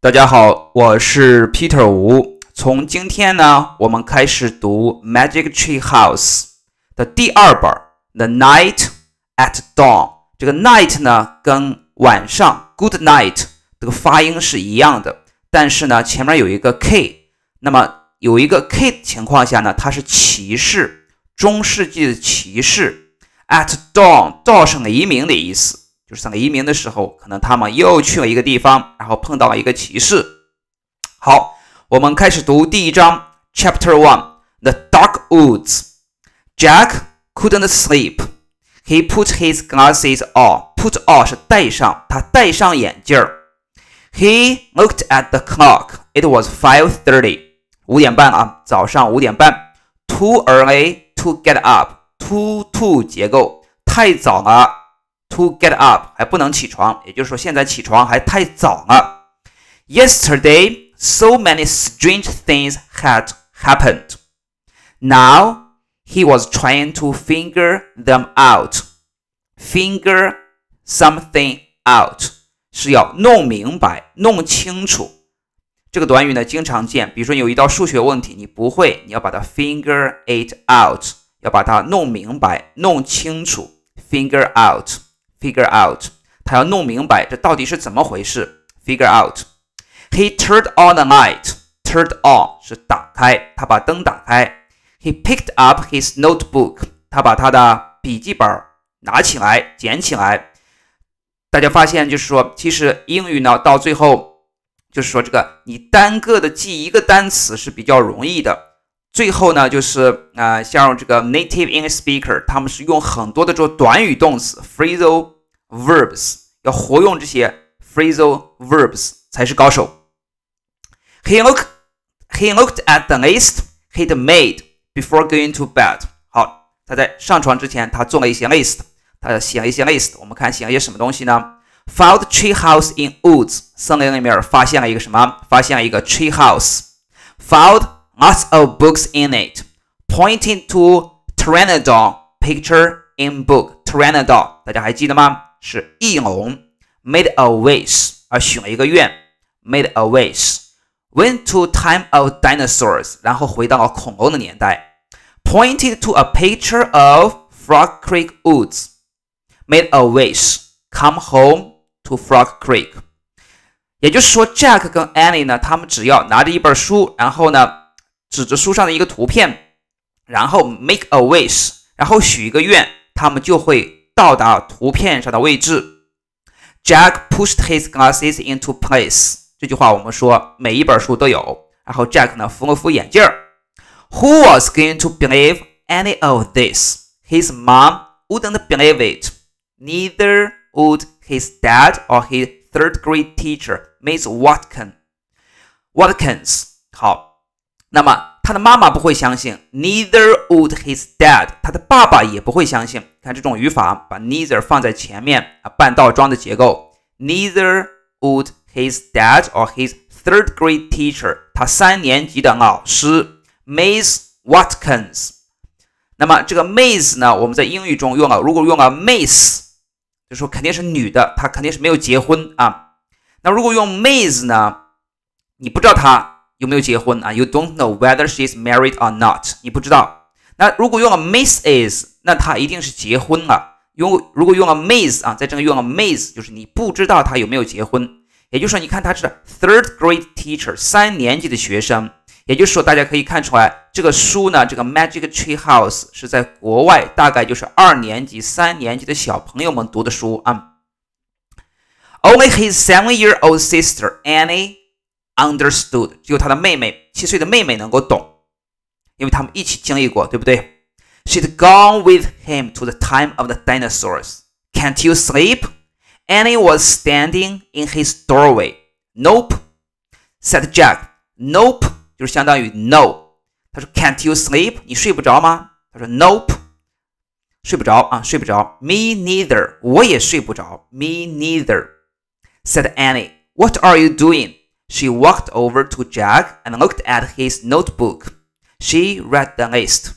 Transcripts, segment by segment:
大家好，我是 Peter 吴。从今天呢，我们开始读《Magic Tree House》的第二本《The Night at Dawn》。这个 night 呢，跟晚上 Good Night 这个发音是一样的，但是呢，前面有一个 k。那么有一个 k 的情况下呢，它是骑士，中世纪的骑士。At dawn，dawn 是黎明的意思。就是在黎明的时候，可能他们又去了一个地方，然后碰到了一个骑士。好，我们开始读第一章，Chapter One: The Dark Woods. Jack couldn't sleep. He put his glasses on. Put on 是戴上，他戴上眼镜儿。He looked at the clock. It was five thirty. 五点半啊，早上五点半。Too early to get up. Too too 结构，太早了。 To get up 还不能起床，也就是说现在起床还太早了。Yesterday, so many strange things had happened. Now he was trying to figure them out. Figure something out 是要弄明白、弄清楚。这个短语呢经常见，比如说有一道数学问题你不会，你要把它 figure it out，要把它弄明白、弄清楚。Figure out。 Figure out，他要弄明白这到底是怎么回事。Figure out。He turned on the light。Turned on 是打开，他把灯打开。He picked up his notebook。他把他的笔记本拿起来，捡起来。大家发现，就是说，其实英语呢，到最后就是说，这个你单个的记一个单词是比较容易的。最后呢，就是啊，像这个 native English speaker，他们是用很多的这种短语动词 phrasal verbs，要活用这些 phrasal verbs 才是高手。He looked, he looked at the list he'd made before going to bed。好，他在上床之前，他做了一些 list，他写了一些 list。我们看写了一些什么东西呢？Found tree house in woods，森林里面发现了一个什么？发现了一个 tree house。Found lots of books in it, pointing to Pteranodon picture in book. Pteranodon 大家还记得吗？是翼龙。Made a wish 啊，许了一个愿。Made a wish. Went to time of dinosaurs，然后回到了恐龙的年代。Pointed to a picture of Frog Creek woods. Made a wish. Come home to Frog Creek. 也就是说，Jack 跟 Annie 呢，他们只要拿着一本书，然后呢。 指着书上的一个图片，然后 make a wish，然后许一个愿，他们就会到达图片上的位置。Jack pushed his glasses into place。这句话我们说每一本书都有。然后 Jack 呢扶了扶眼镜儿。Who was going to believe any of this? His mom wouldn't believe it. Neither would his dad or his third grade teacher, Miss Watkins. Watkins，好。 那么他的妈妈不会相信，neither would his dad，他的爸爸也不会相信。看这种语法，把 neither 放在前面啊，半倒装的结构。Neither would his dad or his third grade teacher，他三年级的老师 Miss Watkins。那么这个 Miss 呢，我们在英语中用了，如果用了 Miss，就说肯定是女的，她肯定是没有结婚啊。那如果用 Miss 呢，你不知道她。有没有结婚啊？You don't know whether she is married or not。你不知道。那如果用了 Misses，那她一定是结婚了。用如果用了 Miss 啊，在这个用了 Miss，就是你不知道她有没有结婚。也就是说，你看她是 third grade teacher，三年级的学生。也就是说，大家可以看出来，这个书呢，这个 Magic Tree House 是在国外，大概就是二年级、三年级的小朋友们读的书啊。Only his seven-year-old sister Annie。Understood，只有他的妹妹，七岁的妹妹能够懂，因为他们一起经历过，对不对？She'd gone with him to the time of the dinosaurs. Can't you sleep? Annie was standing in his doorway. Nope, said Jack. Nope 就是相当于 no。他说 Can't you sleep？你睡不着吗？他说 Nope，睡不着啊，睡不着。Me neither，我也睡不着。Me neither, said Annie. What are you doing? She walked over to Jack and looked at his notebook. She read the list.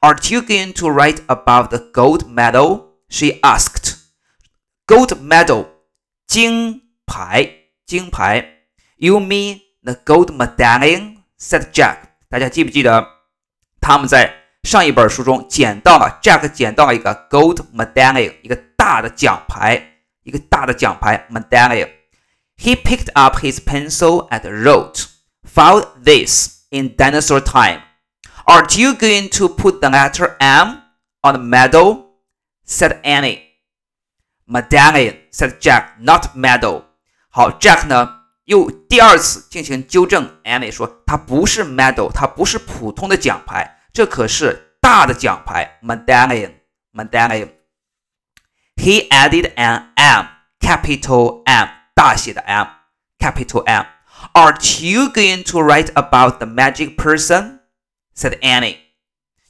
Aren't you going to write about the gold medal? She asked. Gold medal, 金牌，金牌。 You mean the gold medallion? said Jack。大家记不记得他们在上一本书中捡到了 Jack 捡到了一个 gold medallion，一个大的奖牌，一个大的奖牌 medallion。 He picked up his pencil and wrote, "Found this in dinosaur time. Aren't you going to put the letter M on the medal?" said Annie. Medallion said Jack, not medal. 好，Jack 呢又第二次进行纠正，Annie 说它不是 medal，它不是普通的奖牌，这可是大的奖牌，medallion，medallion。He added an M, capital M， 大写的 M，capital M。Aren't you going to write about the magic person? said Annie。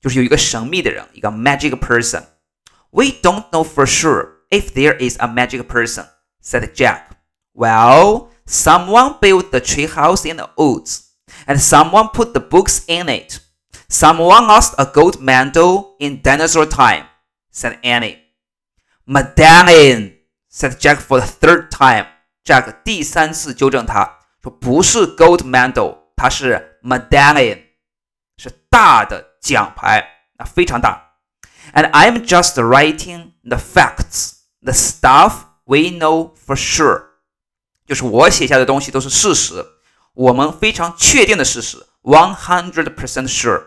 就是有一个神秘的人，一个 magic person。We don't know for sure if there is a magic person, said Jack. Well, someone built the treehouse in the woods, and someone put the books in it. Someone lost a gold medal in dinosaur time, said Annie. Medallion, said Jack for the third time. Jack 第三次纠正他说不是 gold medal，它是 medallion，是大的奖牌，那非常大。And I'm just writing the facts, the stuff we know for sure. 就是我写下的东西都是事实，我们非常确定的事实，one hundred percent sure，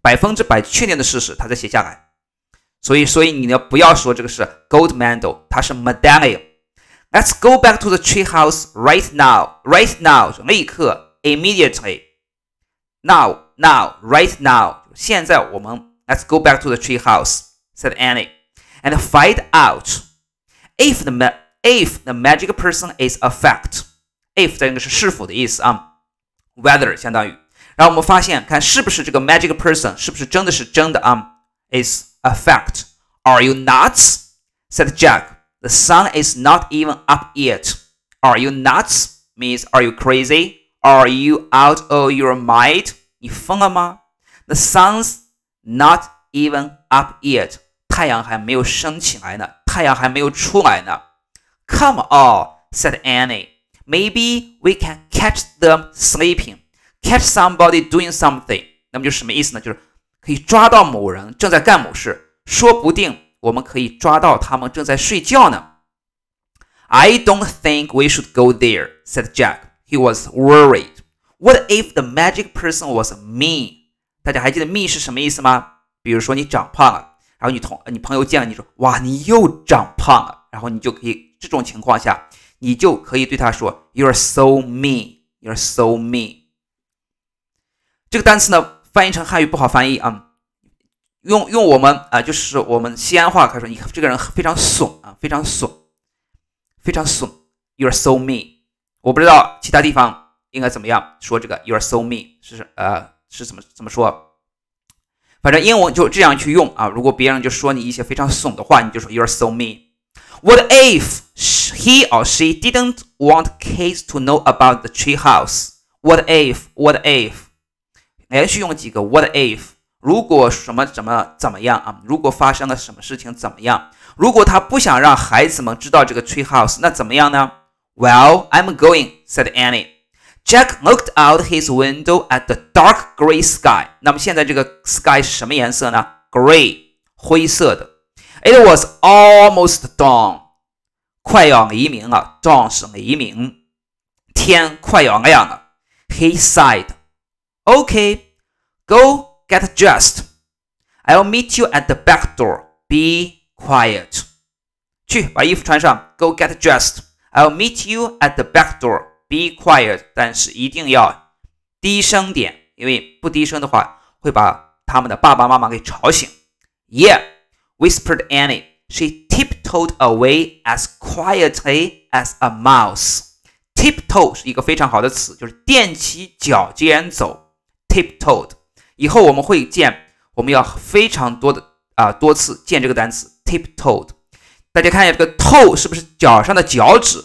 百分之百确定的事实，他才写下来。所以，所以你呢不要说这个是 gold medal，它是 medallion。Let's go back to the tree house right now, right now，立刻，immediately。Now, now, right now，现在我们 Let's go back to the tree house, said Annie, and find out if the if the magic person is a fact, if 这个是是否的意思啊，whether 相当于，然后我们发现看是不是这个 magic person 是不是真的是真的啊，is a fact. Are you nuts? said Jack. The sun is not even up yet. Are you nuts? means are you crazy? Are you out of your mind? 你疯了吗？The sun's not even up yet. 太阳还没有升起来呢，太阳还没有出来呢。Come on, said Annie. Maybe we can catch them sleeping. Catch somebody doing something. 那么就什么意思呢？就是可以抓到某人正在干某事，说不定 我们可以抓到他们正在睡觉呢。I don't think we should go there, said Jack. He was worried. What if the magic person was me? 大家还记得 me 是什么意思吗？比如说你长胖了，然后你同你朋友见了你说哇你又长胖了，然后你就可以这种情况下，你就可以对他说 "You're so mean, you're so mean." 这个单词呢，翻译成汉语不好翻译啊。用用我们啊，就是我们西安话开说，你这个人非常损啊，非常损，非常损。You're so mean。我不知道其他地方应该怎么样说这个 "You're so mean" 是呃是怎么怎么说？反正英文就这样去用啊。如果别人就说你一些非常怂的话，你就说 "You're so mean." What if he or she didn't want kids to know about the tree house? What if? What if? 连续用几个 What if？如果什么怎么怎么样啊？如果发生了什么事情怎么样？如果他不想让孩子们知道这个 tree house，那怎么样呢？Well, I'm going," said Annie. Jack looked out his window at the dark gray sky. 那么现在这个 sky 是什么颜色呢？Gray，灰色的。It was almost dawn，快要黎明了。Dawn 是黎明，天快要亮了。He sighed. Okay, go get dressed. I'll meet you at the back door. Be quiet. 去把衣服穿上。Go get dressed. I'll meet you at the back door. Be quiet. 但是一定要低声点，因为不低声的话会把他们的爸爸妈妈给吵醒。Yeah whispered Annie. She tiptoed away as quietly as a mouse. Tiptoe 是一个非常好的词，就是踮起脚尖走。Tiptoed， 以后我们会见，我们要非常多的啊多次见这个单词 tiptoed。大家看一下这个 toe 是不是脚上的脚趾？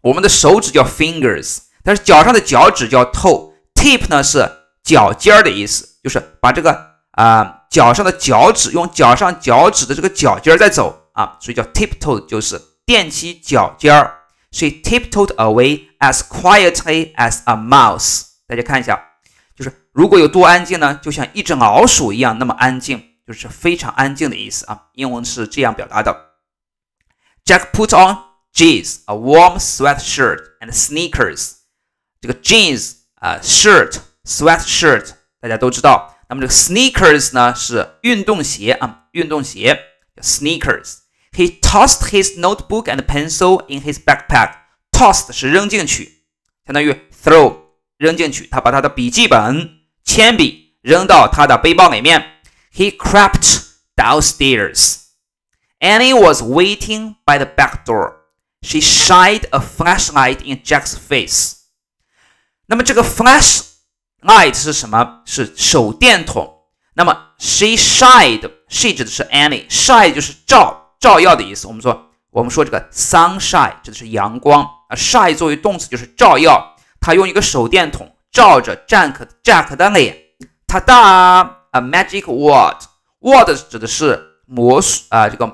我们的手指叫 fingers，但是脚上的脚趾叫 toe。Tip 呢是脚尖儿的意思，就是把这个啊。脚上的脚趾，用脚上脚趾的这个脚尖儿在走啊，所以叫 tip-toed，就是踮起脚尖儿。She tiptoed away as quietly as a mouse。大家看一下，就是如果有多安静呢？就像一只老鼠一样那么安静，就是非常安静的意思啊。英文是这样表达的：Jack put on jeans, a warm sweatshirt and sneakers。这个 jeans 啊，shirt、sweatshirt 大家都知道。那么这个 sneakers 呢是运动鞋啊，运动鞋叫 sneakers。He tossed his notebook and pencil in his backpack. Tossed 是扔进去，相当于 throw 扔进去。他把他的笔记本、铅笔扔到他的背包里面。He crept downstairs. Annie was waiting by the back door. She shined a flashlight in Jack's face. 那么这个 flashlight 是什么？是手电筒。那么 she shined，she 指的是 Annie，shine 就是照照耀的意思。我们说我们说这个 sunshine 指的是阳光啊，shine 作为动词就是照耀。他用一个手电筒照着 Jack Jack 的脸。他哒，a magic wand，wand 指的是魔术啊，这个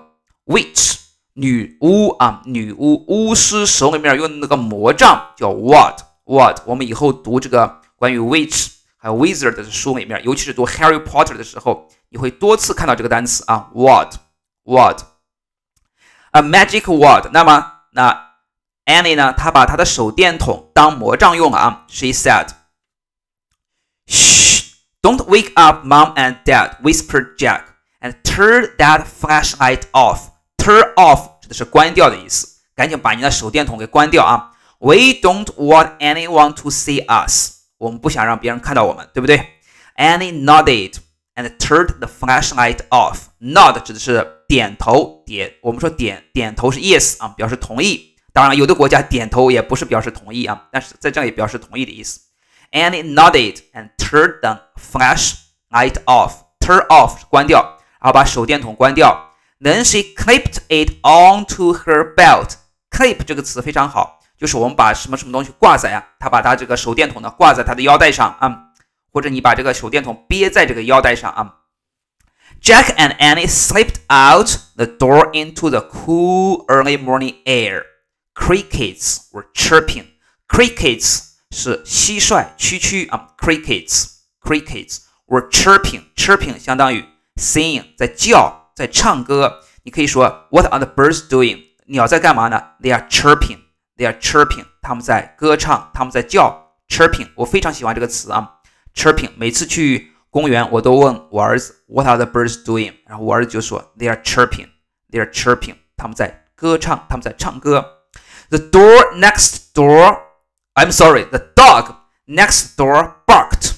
witch 女巫啊，女巫巫师手里面用的那个魔杖叫 wand。What？我们以后读这个关于 witch 还有 wizard 的书里面，尤其是读 Harry Potter 的时候，你会多次看到这个单词啊。What？What？A magic wand。那么，那 Annie 呢？她把她的手电筒当魔杖用了啊。She said，Shh，don't wake up mom and dad，whispered Jack，and turn that flashlight off。Turn off 指的是关掉的意思，赶紧把你的手电筒给关掉啊。We don't want anyone to see us. 我们不想让别人看到我们，对不对？Annie nodded and turned the flashlight off. Nod 指的是点头，点我们说点点头是 yes 啊，表示同意。 当然，有的国家点头也不是表示同意啊，但是在这里表示同意的意思。Annie nodded and turned the flashlight off. Turn off 关掉，然后把手电筒关掉。Then she clipped it onto her belt. Clip 这个词非常好。就是我们把什么什么东西挂在啊，他把他这个手电筒呢挂在他的腰带上啊，或者你把这个手电筒别在这个腰带上啊。Jack and Annie slipped out the door into the cool early morning air. Crickets were chirping. Crickets 是蟋蟀蛐蛐啊，crickets crickets were chirping. Chirping 相当于 singing，在叫，在唱歌。你可以说 What are the birds doing？鸟在干嘛呢？They are chirping. They are chirping，他们在歌唱，他们在叫。chirping，我非常喜欢这个词啊。chirping，每次去公园，我都问我儿子，What are the birds doing？然后我儿子就说，They are chirping，They are chirping，他们在歌唱，他们在唱歌。 The door next door，I'm sorry，the dog next door barked。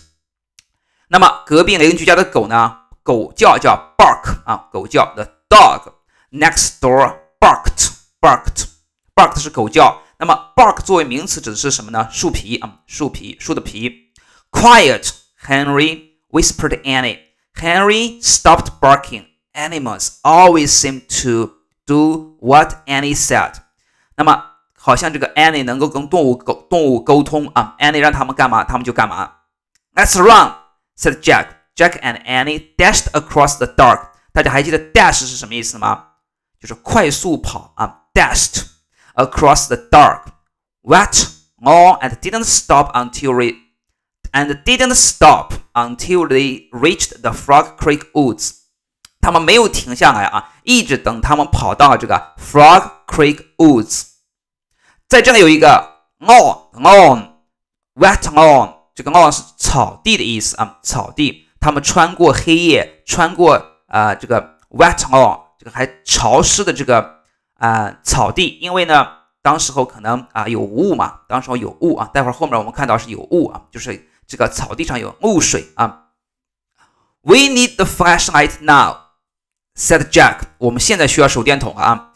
那么隔壁邻居家的狗呢？狗叫叫 bark 啊，狗叫。The dog next door barked，barked，barked 是狗叫。那么，bark 作为名词指的是什么呢？树皮啊，树皮，树的皮。Quiet, Henry whispered Annie. Henry stopped barking. Animals always seem to do what Annie said. 那么， 好像这个 Annie 能够跟动物沟动物沟通啊，Annie 让他们干嘛，他们就干嘛。Let's run, said Jack. Jack and Annie dashed across the dark. 大家还记得 dash 是什么意思吗？就是快速跑啊，dashed。across the dark, wet, on, and didn't stop until they and didn't stop until they reached the Frog Creek woods. 他们没有停下来啊，一直等他们跑到这个 Frog Creek woods。 在这里有一个 on on wet on，这个 on 是草地的意思啊，草地。他们穿过黑夜，穿过啊、呃、这个 wet on，这个还潮湿的这个啊，草地，因为呢，当时候可能啊有雾嘛，当时候有雾啊，待会儿后面我们看到是有雾啊，就是这个草地上有雾水啊。We need the flashlight now," said Jack. 我们现在需要手电筒啊。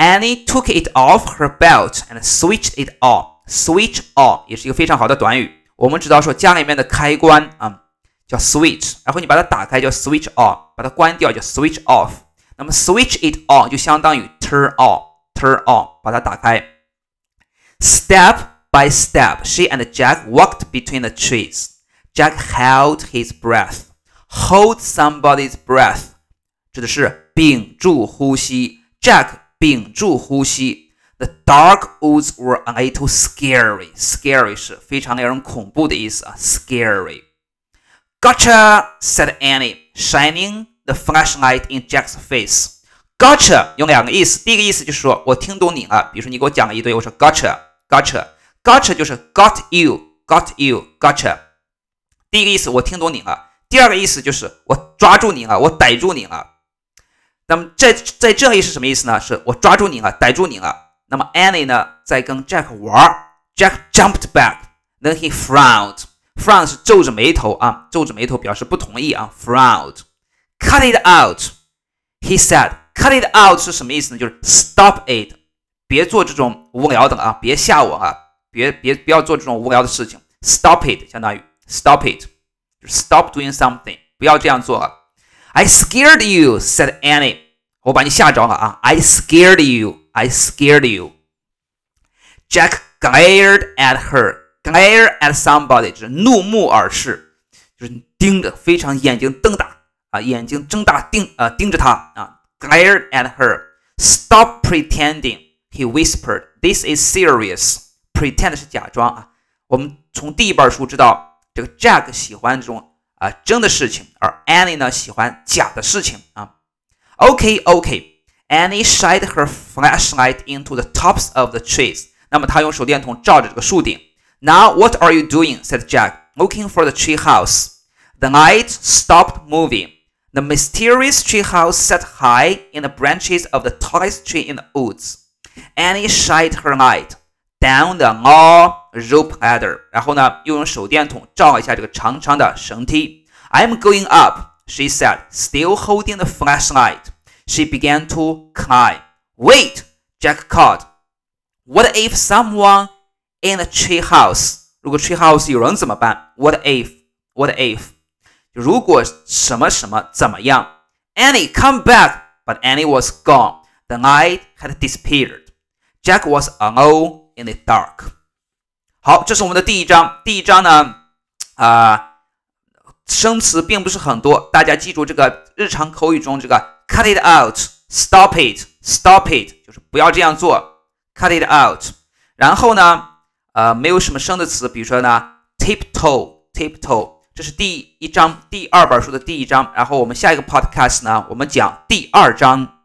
Annie took it off her belt and switched it on. Switch on 也是一个非常好的短语。我们知道说家里面的开关啊叫 switch，然后你把它打开叫 switch on，把它关掉叫 switch off。那么 switch it on 就相当于 turn on，turn on 把它打开。Step by step, she and Jack walked between the trees. Jack held his breath. Hold somebody's breath 指的是屏住呼吸。Jack 屏住呼吸。 The dark woods were a little scary. Scary 是非常令人恐怖的意思啊，scary。Gotcha, said Annie, shining the flashlight in Jack's face. Gotcha 有两个意思，第一个意思就是说我听懂你了，比如说你给我讲了一堆，我说 Gotcha, Gotcha, Gotcha 就是 Got you, Got you, Gotcha。第一个意思我听懂你了，第二个意思就是我抓住你了，我逮住你了。 那么在在这里是什么意思呢？是我抓住你了，逮住你了。那么 Annie 呢，在跟 Jack 玩，Jack jumped back，then he frowned。frown 是皱着眉头啊，皱着眉头表示不同意啊。frowned。Cut it out，he said。Cut it out 是什么意思呢？就是 stop it，别做这种无聊的啊，别吓我啊，别别不要做这种无聊的事情。Stop it 相当于 stop it，就是 stop doing something，不要这样做了。I scared you，said Annie。我把你吓着了啊！I scared you. I scared you. Jack glared at her. Glare at somebody 就是怒目而视，就是盯着，非常眼睛瞪大啊，眼睛睁大盯啊盯着他啊。Glared at her. Stop pretending. He whispered. This is serious. Pretend 是假装啊。我们从第一本书知道，这个 Jack 喜欢这种 啊真的事情，而 Annie 呢喜欢假的事情啊。Okay, okay. Annie shined her flashlight into the tops of the trees. 那么她用手电筒照着这个树顶。Now what are you doing? said Jack, looking for the tree house. The light stopped moving. The mysterious tree house sat high in the branches of the tallest tree in the woods. Annie shined her light down the long rope ladder. 然后呢，又用手电筒照一下这个长长的绳梯。I'm going up she said, still holding the flashlight. She began to climb. Wait, Jack called. What if someone in the tree house? 如果 tree house 有人怎么办？What if? What if? 如果什么什么怎么样？Annie, come back! But Annie was gone. The light had disappeared. Jack was alone in the dark. 好，这是我们的第一章。第一章呢，啊、生词并不是很多，大家记住这个日常口语中这个 cut it out，stop it，stop it，就是不要这样做，cut it out。然后呢，呃，没有什么生的词，比如说呢，tiptoe，tiptoe，这是第一章第二本书的第一章。然后我们下一个 podcast 呢，我们讲第二章。